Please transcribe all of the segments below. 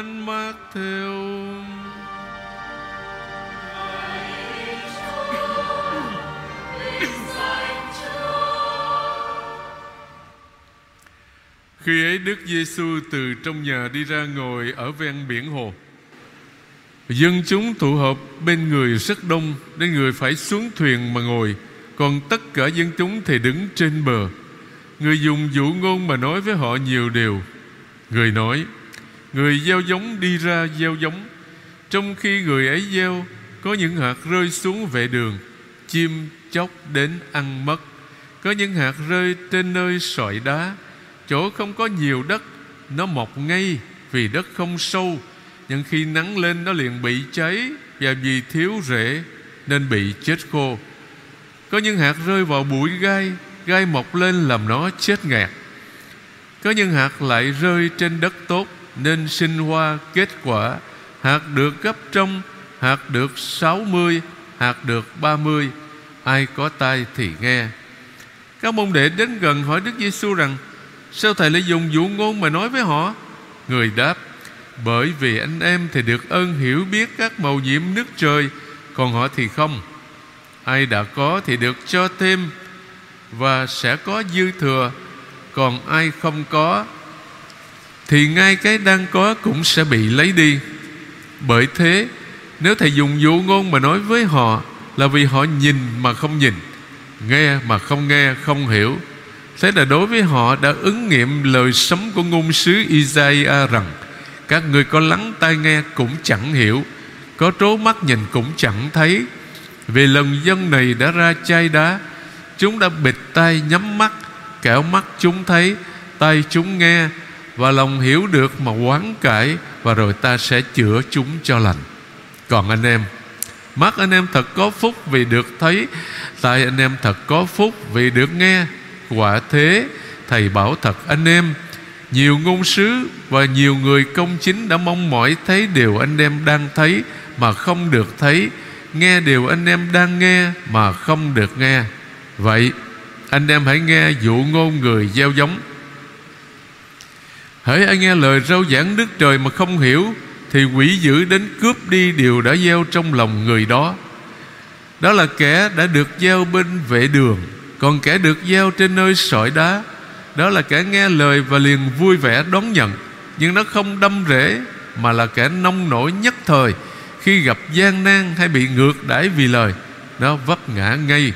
Thánh Mát theo Khi ấy Đức Giêsu từ trong nhà đi ra ngồi ở ven biển hồ. Dân chúng tụ họp bên người rất đông nên người phải xuống thuyền mà ngồi, còn tất cả dân chúng thì đứng trên bờ. Người dùng dụ ngôn mà nói với họ nhiều điều. Người nói: Người gieo giống đi ra gieo giống, trong khi người ấy gieo có những hạt rơi xuống vệ đường, chim chóc đến ăn mất. Có những hạt rơi trên nơi sỏi đá, chỗ không có nhiều đất nó mọc ngay vì đất không sâu. Nhưng khi nắng lên nó liền bị cháy và vì thiếu rễ nên bị chết khô. Có những hạt rơi vào bụi gai gai mọc lên làm nó chết ngạt. Có những hạt lại rơi trên đất tốt nên sinh hoa kết quả, hạt được gấp trong, hạt được sáu mươi, hạt được ba mươi. Ai có tai thì nghe. Các môn đệ đến gần hỏi Đức Giêsu rằng, Sao thầy lại dùng dụ ngôn mà nói với họ? Người đáp, Bởi vì anh em thì được ơn hiểu biết các màu nhiệm nước trời, Còn họ thì không. Ai đã có thì được cho thêm, Và sẽ có dư thừa, Còn ai không có thì ngay cái đang có cũng sẽ bị lấy đi. Bởi thế, Nếu thầy dùng dụ ngôn mà nói với họ Là vì họ nhìn mà không nhìn, Nghe mà không nghe, không hiểu, Thế là đối với họ đã ứng nghiệm lời sống của ngôn sứ Isaiah rằng, Các người có lắng tai nghe cũng chẳng hiểu, Có trố mắt nhìn cũng chẳng thấy. Vì lần dân này đã ra chai đá, Chúng đã bịt tay nhắm mắt, Kẻo mắt chúng thấy tay chúng nghe và lòng hiểu được mà quán cải Và rồi ta sẽ chữa chúng cho lành. Còn anh em, Mắt anh em thật có phúc vì được thấy, Tai anh em thật có phúc vì được nghe. Quả thế, Thầy bảo thật anh em, Nhiều ngôn sứ và nhiều người công chính Đã mong mỏi thấy điều anh em đang thấy Mà không được thấy, Nghe điều anh em đang nghe Mà không được nghe. Vậy, anh em hãy nghe dụ ngôn người gieo giống. Hỡi ai nghe lời rao giảng Đức Trời mà không hiểu, Thì quỷ dữ đến cướp đi điều đã gieo trong lòng người đó. Đó là kẻ đã được gieo bên vệ đường, còn kẻ được gieo trên nơi sỏi đá. Đó là kẻ nghe lời và liền vui vẻ đón nhận. Nhưng nó không đâm rễ, Mà là kẻ nông nổi nhất thời. Khi gặp gian nan hay bị ngược đãi vì lời, Nó vấp ngã ngay.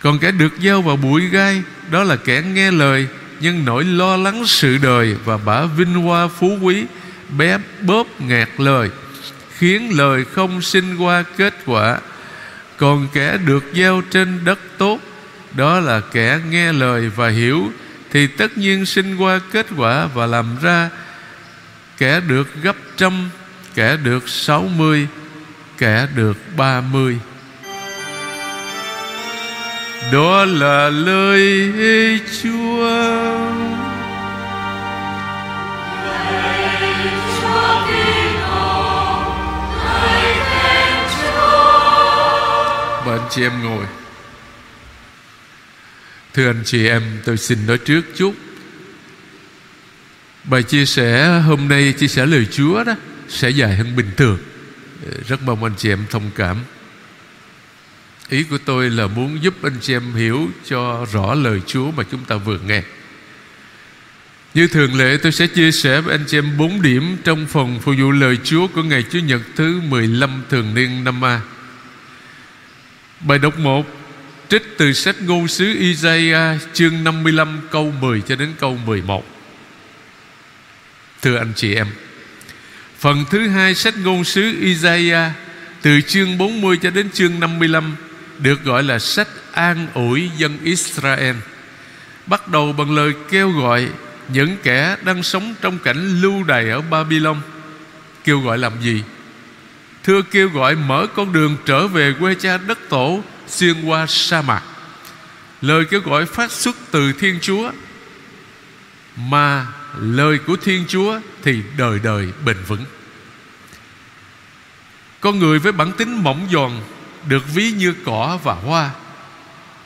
Còn kẻ được gieo vào bụi gai, Đó là kẻ nghe lời nhưng nỗi lo lắng sự đời Và bả vinh hoa phú quý Bé bóp nghẹt lời, Khiến lời không sinh qua kết quả. Còn kẻ được gieo trên đất tốt, đó là kẻ nghe lời và hiểu, thì tất nhiên sinh qua kết quả và làm ra. Kẻ được gấp trăm, kẻ được sáu mươi, kẻ được ba mươi đó là lời Chúa. Và anh chị em ngồi. Thưa anh chị em, tôi xin nói trước chút. Bài chia sẻ hôm nay, chia sẻ lời Chúa đó, Sẽ dài hơn bình thường. Rất mong anh chị em thông cảm. Ý của tôi là muốn giúp anh chị em hiểu cho rõ lời Chúa mà chúng ta vừa nghe. Như thường lệ, tôi sẽ chia sẻ với anh chị em 4 điểm Trong phần phục vụ lời Chúa của ngày Chủ nhật thứ 15 thường niên năm A. Bài đọc 1 Trích từ sách ngôn sứ Isaiah chương 55 câu 10 cho đến câu 11 Thưa anh chị em, Phần thứ hai sách ngôn sứ Isaiah Từ chương 40 cho đến chương 55 được gọi là sách an ủi dân Israel. Bắt đầu bằng lời kêu gọi Những kẻ đang sống trong cảnh lưu đày ở Babylon. Kêu gọi làm gì? Thưa kêu gọi mở con đường trở về quê cha đất tổ Xuyên qua sa mạc. Lời kêu gọi phát xuất từ Thiên Chúa. Mà lời của Thiên Chúa Thì đời đời bền vững. Con người với bản tính mỏng giòn được ví như cỏ và hoa.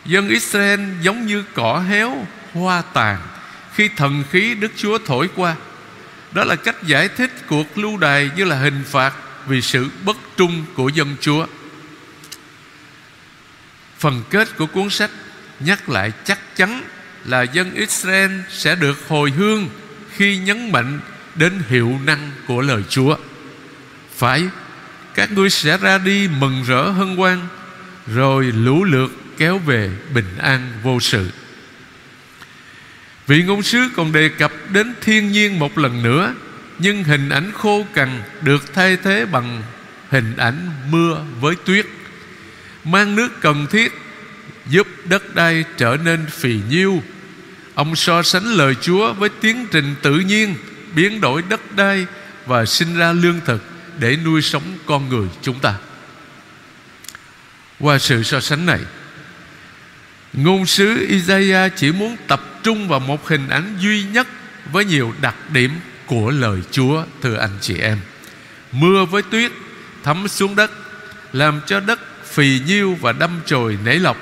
Dân Israel giống như cỏ héo Hoa tàn Khi thần khí Đức Chúa thổi qua. Đó là cách giải thích cuộc lưu đày như là hình phạt vì sự bất trung của dân chúa. Phần kết của cuốn sách nhắc lại chắc chắn là dân Israel sẽ được hồi hương khi nhấn mạnh đến hiệu năng của lời Chúa. Phải, các ngươi sẽ ra đi mừng rỡ hân hoan, rồi lũ lượt kéo về bình an vô sự. Vị ngôn sứ còn đề cập đến thiên nhiên một lần nữa, nhưng hình ảnh khô cằn được thay thế bằng hình ảnh mưa với tuyết, mang nước cần thiết giúp đất đai trở nên phì nhiêu. Ông so sánh lời chúa với tiến trình tự nhiên biến đổi đất đai và sinh ra lương thực để nuôi sống con người chúng ta. Qua sự so sánh này, ngôn sứ Isaiah chỉ muốn tập trung vào một hình ảnh duy nhất với nhiều đặc điểm của lời Chúa, thưa anh chị em. Mưa với tuyết, thấm xuống đất, làm cho đất phì nhiêu và đâm chồi nảy lọc,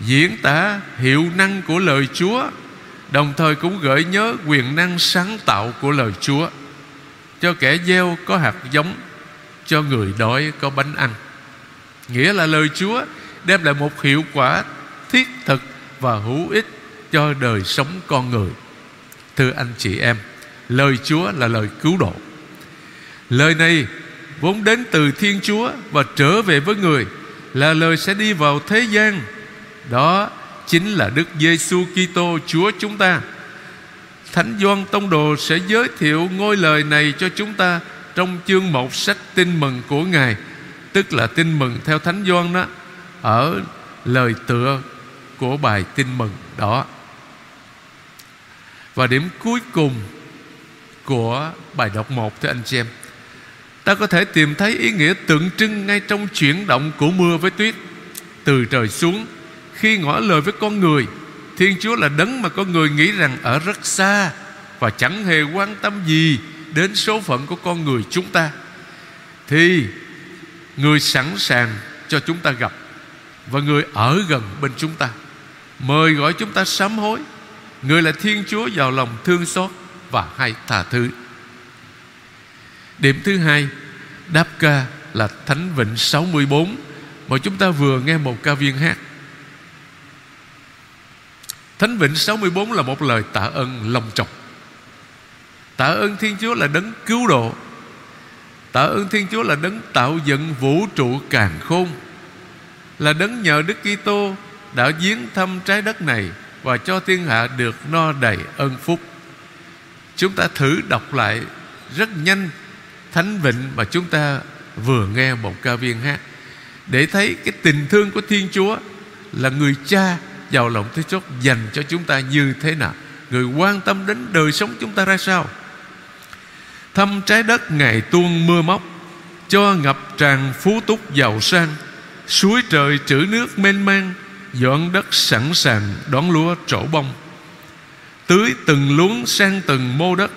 diễn tả hiệu năng của lời Chúa, Đồng thời cũng gợi nhớ quyền năng sáng tạo của lời Chúa. Cho kẻ gieo có hạt giống, Cho người đói có bánh ăn. Nghĩa là lời Chúa đem lại một hiệu quả thiết thực và hữu ích cho đời sống con người. Thưa anh chị em, Lời Chúa là lời cứu độ. Lời này vốn đến từ Thiên Chúa Và trở về với người Là lời sẽ đi vào thế gian. Đó chính là Đức Giêsu Kitô Chúa chúng ta. Thánh Doan Tông Đồ sẽ giới thiệu ngôi lời này cho chúng ta trong chương một sách Tin mừng của Ngài, tức là Tin mừng theo Thánh Doan đó ở lời tựa của bài Tin mừng đó. Và điểm cuối cùng của bài đọc một thưa anh chị em Ta có thể tìm thấy ý nghĩa tượng trưng ngay trong chuyển động của mưa với tuyết Từ trời xuống khi ngỏ lời với con người Thiên Chúa là đấng mà có người nghĩ rằng ở rất xa Và chẳng hề quan tâm gì đến số phận của con người chúng ta, Thì người sẵn sàng cho chúng ta gặp Và người ở gần bên chúng ta. Mời gọi chúng ta sám hối. Người là Thiên Chúa giàu lòng thương xót Và hay tha thứ. Điểm thứ hai, Đáp ca là Thánh Vịnh 64 Mà chúng ta vừa nghe một ca viên hát. Thánh Vịnh 64 là một lời tạ ơn lòng trọng. Tạ ơn Thiên Chúa là đấng cứu độ. Tạ ơn Thiên Chúa là đấng tạo dựng vũ trụ càng khôn. Là đấng nhờ Đức Kitô đã viếng thăm trái đất này Và cho thiên hạ được no đầy ơn phúc. Chúng ta thử đọc lại rất nhanh Thánh Vịnh mà chúng ta vừa nghe một ca viên hát Để thấy cái tình thương của Thiên Chúa Là người cha giàu lòng thế chốt dành cho chúng ta như thế nào? Người quan tâm đến đời sống chúng ta ra sao? Thăm trái đất ngày tuôn mưa móc, cho ngập tràn phú túc giàu sang. Suối trời trữ nước mênh mang, dọn đất sẵn sàng đón lúa trổ bông. Tưới từng luống sang từng mô đất,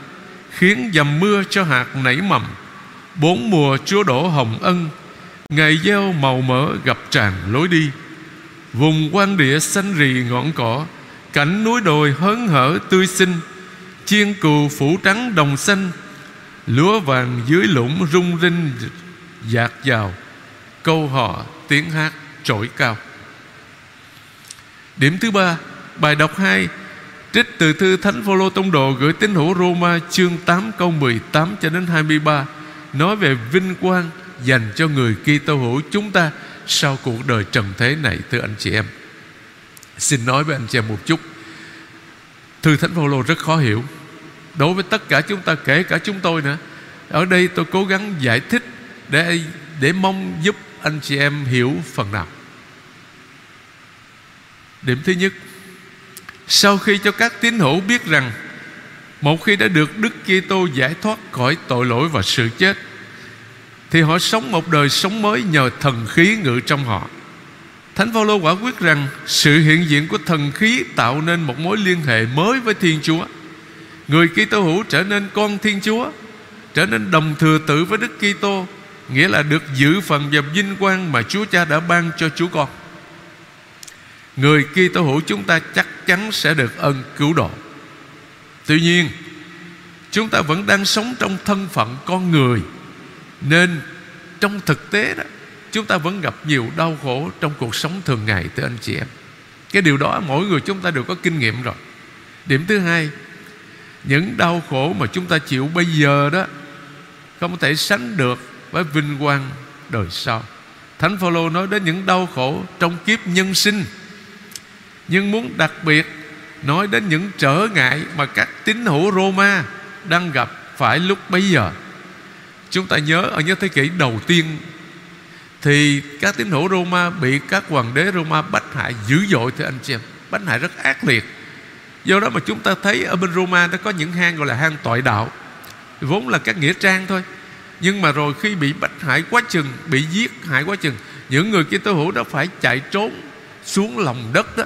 khiến dầm mưa cho hạt nảy mầm. Bốn mùa chúa đổ hồng ân, ngày gieo màu mỡ gặp tràn lối đi. Vùng quan địa xanh rì ngọn cỏ, Cảnh núi đồi hớn hở tươi xinh, Chiên cừu phủ trắng đồng xanh, Lúa vàng dưới lũng rung rinh Dạt vào Câu hò tiếng hát trỗi cao. Điểm thứ ba, Bài đọc 2 Trích từ thư Thánh Phaolô Tông Đồ gửi tín hữu Roma chương 8 câu 18 cho đến 23 nói về vinh quang dành cho người Kitô hữu chúng ta sau cuộc đời trần thế này, thưa anh chị em, xin nói với anh chị em một chút. Thư thánh phaolô rất khó hiểu. Đối với tất cả chúng ta, kể cả chúng tôi nữa, ở đây tôi cố gắng giải thích để để mong giúp anh chị em hiểu phần nào. Điểm thứ nhất, sau khi cho các tín hữu biết rằng một khi đã được Đức Kitô giải thoát khỏi tội lỗi và sự chết thì họ sống một đời sống mới nhờ thần khí ngự trong họ Thánh Phaolô quả quyết rằng sự hiện diện của thần khí tạo nên một mối liên hệ mới với Thiên Chúa. Người Kitô hữu trở nên con Thiên Chúa, trở nên đồng thừa tử với Đức Kitô, nghĩa là được giữ phần và vinh quang mà Chúa Cha đã ban cho Chúa con. Người Kitô hữu chúng ta chắc chắn sẽ được ân cứu độ. Tuy nhiên, chúng ta vẫn đang sống trong thân phận con người nên trong thực tế đó, chúng ta vẫn gặp nhiều đau khổ trong cuộc sống thường ngày thưa anh chị em. Cái điều đó mỗi người chúng ta đều có kinh nghiệm rồi. Điểm thứ hai, những đau khổ mà chúng ta chịu bây giờ đó không thể sánh được với vinh quang đời sau. Thánh phaolô nói đến những đau khổ trong kiếp nhân sinh, nhưng muốn đặc biệt nói đến những trở ngại mà các tín hữu Roma đang gặp phải lúc bấy giờ chúng ta nhớ, ở những thế kỷ đầu tiên, thì các tín hữu Roma bị các hoàng đế Roma bách hại dữ dội thưa anh chị em. Bách hại rất ác liệt. Do đó mà chúng ta thấy ở bên Roma nó có những hang gọi là hang tội đạo. Vốn là các nghĩa trang thôi. Nhưng mà rồi khi bị bách hại quá chừng, bị giết hại quá chừng, những người kia hữu đó phải chạy trốn xuống lòng đất đó,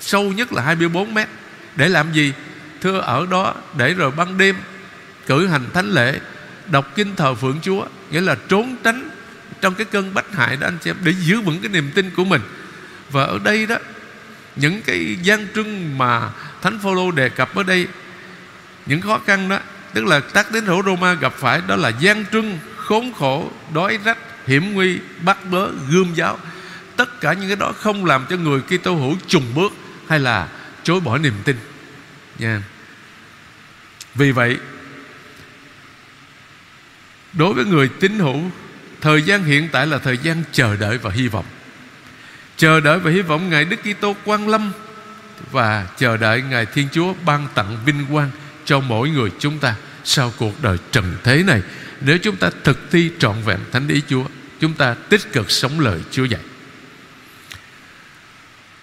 sâu nhất là 24 mét, để làm gì? Thưa, ở đó để rồi ban đêm cử hành thánh lễ đọc kinh thờ phượng chúa, nghĩa là trốn tránh trong cái cơn bách hại đó anh chị em, để giữ vững cái niềm tin của mình. Và ở đây đó, những cái gian trưng mà thánh phaolô đề cập ở đây, những khó khăn đó, tức là tác đến hữu Roma gặp phải, đó là gian trưng khốn khổ, đói rách, hiểm nguy, bắt bớ, gươm giáo. Tất cả những cái đó không làm cho người Kitô hữu trùng bước hay là chối bỏ niềm tin. Nha. Vì vậy đối với người tín hữu, thời gian hiện tại là thời gian chờ đợi và hy vọng. Chờ đợi và hy vọng ngài Đức Kitô quang lâm và chờ đợi ngài Thiên Chúa ban tặng vinh quang cho mỗi người chúng ta sau cuộc đời trần thế này. Nếu chúng ta thực thi trọn vẹn thánh ý Chúa, chúng ta tích cực sống lời Chúa dạy.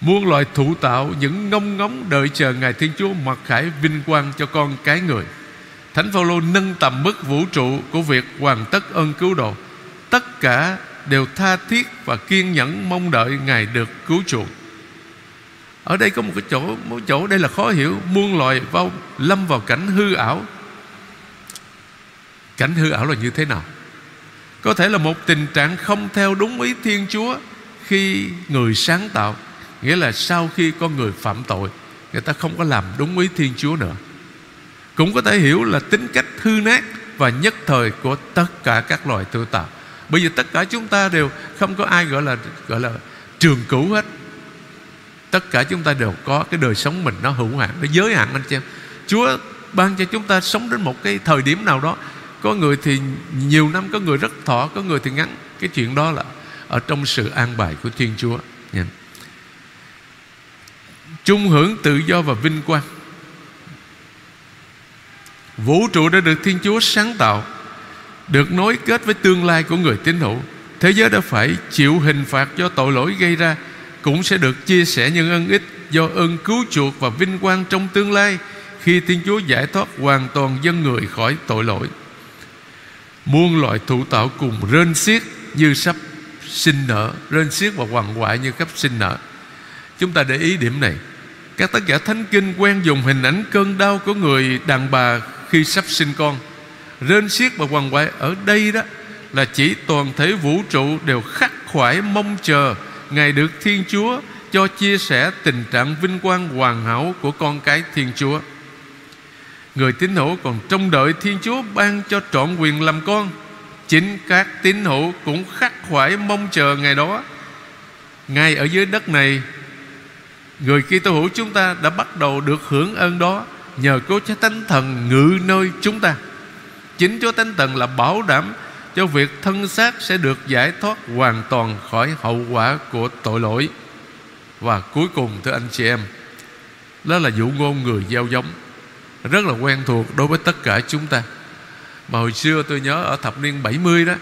Muôn loài thụ tạo, những ngông ngóng đợi chờ ngài Thiên Chúa mặc khải vinh quang cho con cái người. Thánh Phaolô nâng tầm mức vũ trụ của việc hoàn tất ơn cứu độ. Tất cả đều tha thiết và kiên nhẫn mong đợi ngài được cứu chuộc. Ở đây có một cái chỗ, một chỗ đây là khó hiểu. Muôn loài vào lâm vào cảnh hư ảo. Cảnh hư ảo là như thế nào? Có thể là một tình trạng không theo đúng ý thiên chúa khi người sáng tạo, nghĩa là sau khi con người phạm tội, người ta không có làm đúng ý thiên chúa nữa cũng có thể hiểu là tính cách hư nát và nhất thời của tất cả các loài tự tạo bây giờ tất cả chúng ta đều không có ai gọi là gọi là trường cửu hết. Tất cả chúng ta đều có cái đời sống mình nó hữu hạn, nó giới hạn anh chị em. Chúa ban cho chúng ta sống đến một cái thời điểm nào đó. Có người thì nhiều năm, có người rất thọ, có người thì ngắn. Cái chuyện đó là ở trong sự an bài của thiên chúa. Yeah. chung hưởng tự do và vinh quang vũ trụ đã được thiên chúa sáng tạo được nối kết với tương lai của người tín hữu thế giới đã phải chịu hình phạt do tội lỗi gây ra cũng sẽ được chia sẻ những ân ích do ơn cứu chuộc và vinh quang trong tương lai khi Thiên Chúa giải thoát hoàn toàn dân người khỏi tội lỗi. Muôn loại thụ tạo cùng rên xiết như sắp sinh nở, rên xiết và hoàng hoại như sắp sinh nở. Chúng ta để ý điểm này. Các tác giả thánh kinh quen dùng hình ảnh cơn đau của người đàn bà khi sắp sinh con. Rên xiết và quằn quại, ở đây đó là chỉ toàn thể vũ trụ đều khắc khoải mong chờ ngài được thiên chúa cho chia sẻ tình trạng vinh quang hoàn hảo của con cái thiên chúa. Người tín hữu còn trông đợi thiên chúa ban cho trọn quyền làm con. Chính các tín hữu cũng khắc khoải mong chờ ngày đó. Ngay ở dưới đất này, người Kitô hữu chúng ta đã bắt đầu được hưởng ơn đó nhờ có Chúa Thánh Thần ngự nơi chúng ta Chính Chúa Thánh Thần là bảo đảm cho việc thân xác sẽ được giải thoát hoàn toàn khỏi hậu quả của tội lỗi. Và cuối cùng thưa anh chị em, đó là dụ ngôn người gieo giống rất là quen thuộc đối với tất cả chúng ta. Mà hồi xưa tôi nhớ ở thập niên 70 đó,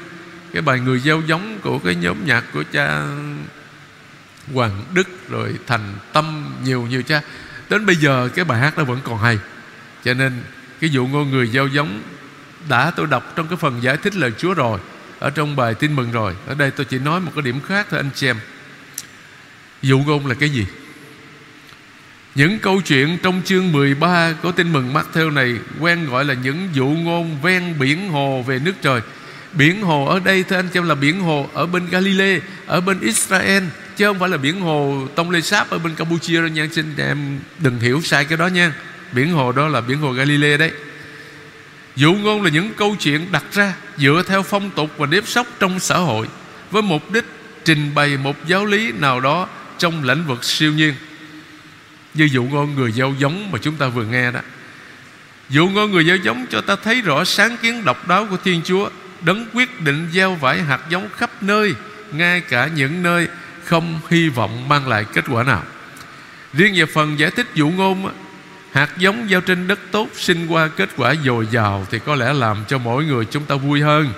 cái bài người gieo giống của cái nhóm nhạc của cha Hoàng Đức rồi Thành Tâm nhiều nhiều cha. Đến bây giờ cái bài hát đó vẫn còn hay. Cho nên cái dụ ngôn người gieo giống đã tôi đọc trong cái phần giải thích lời Chúa rồi, ở trong bài tin mừng rồi. Ở đây tôi chỉ nói một cái điểm khác thôi anh chị em. Dụ ngôn là cái gì? Những câu chuyện trong chương 13 của tin mừng Matthew này quen gọi là những dụ ngôn ven biển hồ về nước trời. Biển hồ ở đây thưa anh chị em, là biển hồ ở bên Galilee, ở bên Israel chứ không phải là biển hồ Tông Lê Sáp ở bên Campuchia đâu nha. Xin em đừng hiểu sai cái đó nha. Biển hồ đó là biển hồ Galilee đấy. Dụ ngôn là những câu chuyện đặt ra Dựa theo phong tục và nếp sóc trong xã hội, Với mục đích trình bày một giáo lý nào đó Trong lĩnh vực siêu nhiên. Như dụ ngôn người gieo giống mà chúng ta vừa nghe đó. Dụ ngôn người gieo giống cho ta thấy rõ sáng kiến độc đáo của Thiên Chúa, Đấng quyết định gieo vải hạt giống khắp nơi, Ngay cả những nơi không hy vọng mang lại kết quả nào. Riêng về phần giải thích dụ ngôn Hạt giống gieo trên đất tốt sinh qua kết quả dồi dào Thì có lẽ làm cho mỗi người chúng ta vui hơn.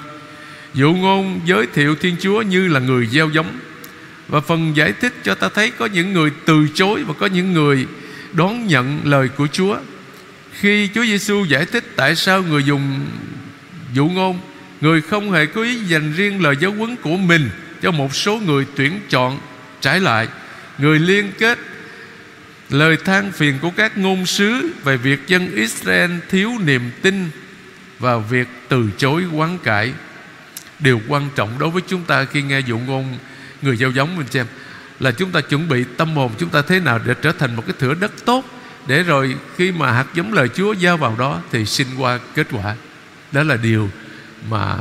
Dụ ngôn giới thiệu Thiên Chúa như là người gieo giống. Và phần giải thích cho ta thấy có những người từ chối Và có những người đón nhận lời của Chúa. Khi Chúa Giêsu giải thích tại sao người dùng dụ ngôn, Người không hề có ý dành riêng lời giáo huấn của mình cho một số người tuyển chọn Trái lại. Người liên kết lời than phiền của các ngôn sứ về việc dân Israel thiếu niềm tin và việc từ chối quán cải điều quan trọng đối với chúng ta khi nghe dụ ngôn người gieo giống mình xem là chúng ta chuẩn bị tâm hồn chúng ta thế nào để trở thành một cái thửa đất tốt. Để rồi khi mà hạt giống lời Chúa gieo vào đó thì sinh qua kết quả. Đó là điều mà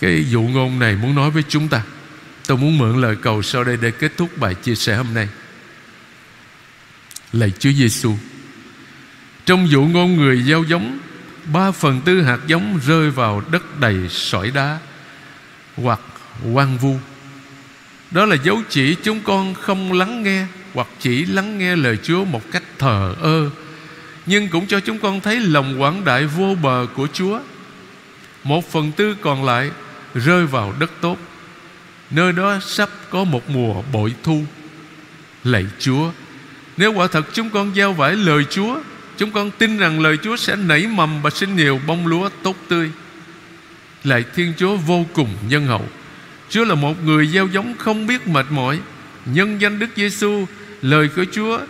cái dụ ngôn này muốn nói với chúng ta tôi muốn mượn lời cầu sau đây để kết thúc bài chia sẻ hôm nay lạy Chúa Giêsu. Trong vụ ngôn người gieo giống, ba phần tư hạt giống rơi vào đất đầy sỏi đá hoặc quang vu. Đó là dấu chỉ chúng con không lắng nghe hoặc chỉ lắng nghe lời Chúa một cách thờ ơ, nhưng cũng cho chúng con thấy lòng quảng đại vô bờ của Chúa. Một phần tư còn lại rơi vào đất tốt, nơi đó sắp có một mùa bội thu. Lạy Chúa, nếu quả thật chúng con gieo vải lời Chúa Chúng con tin rằng lời Chúa sẽ nảy mầm Và sinh nhiều bông lúa tốt tươi. Lạy Thiên Chúa vô cùng nhân hậu. Chúa là một người gieo giống không biết mệt mỏi. Nhân danh Đức Giêsu Lời của Chúa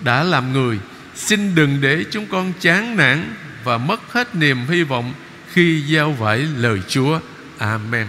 đã làm người. Xin đừng để chúng con chán nản Và mất hết niềm hy vọng Khi gieo vải lời Chúa. Amen.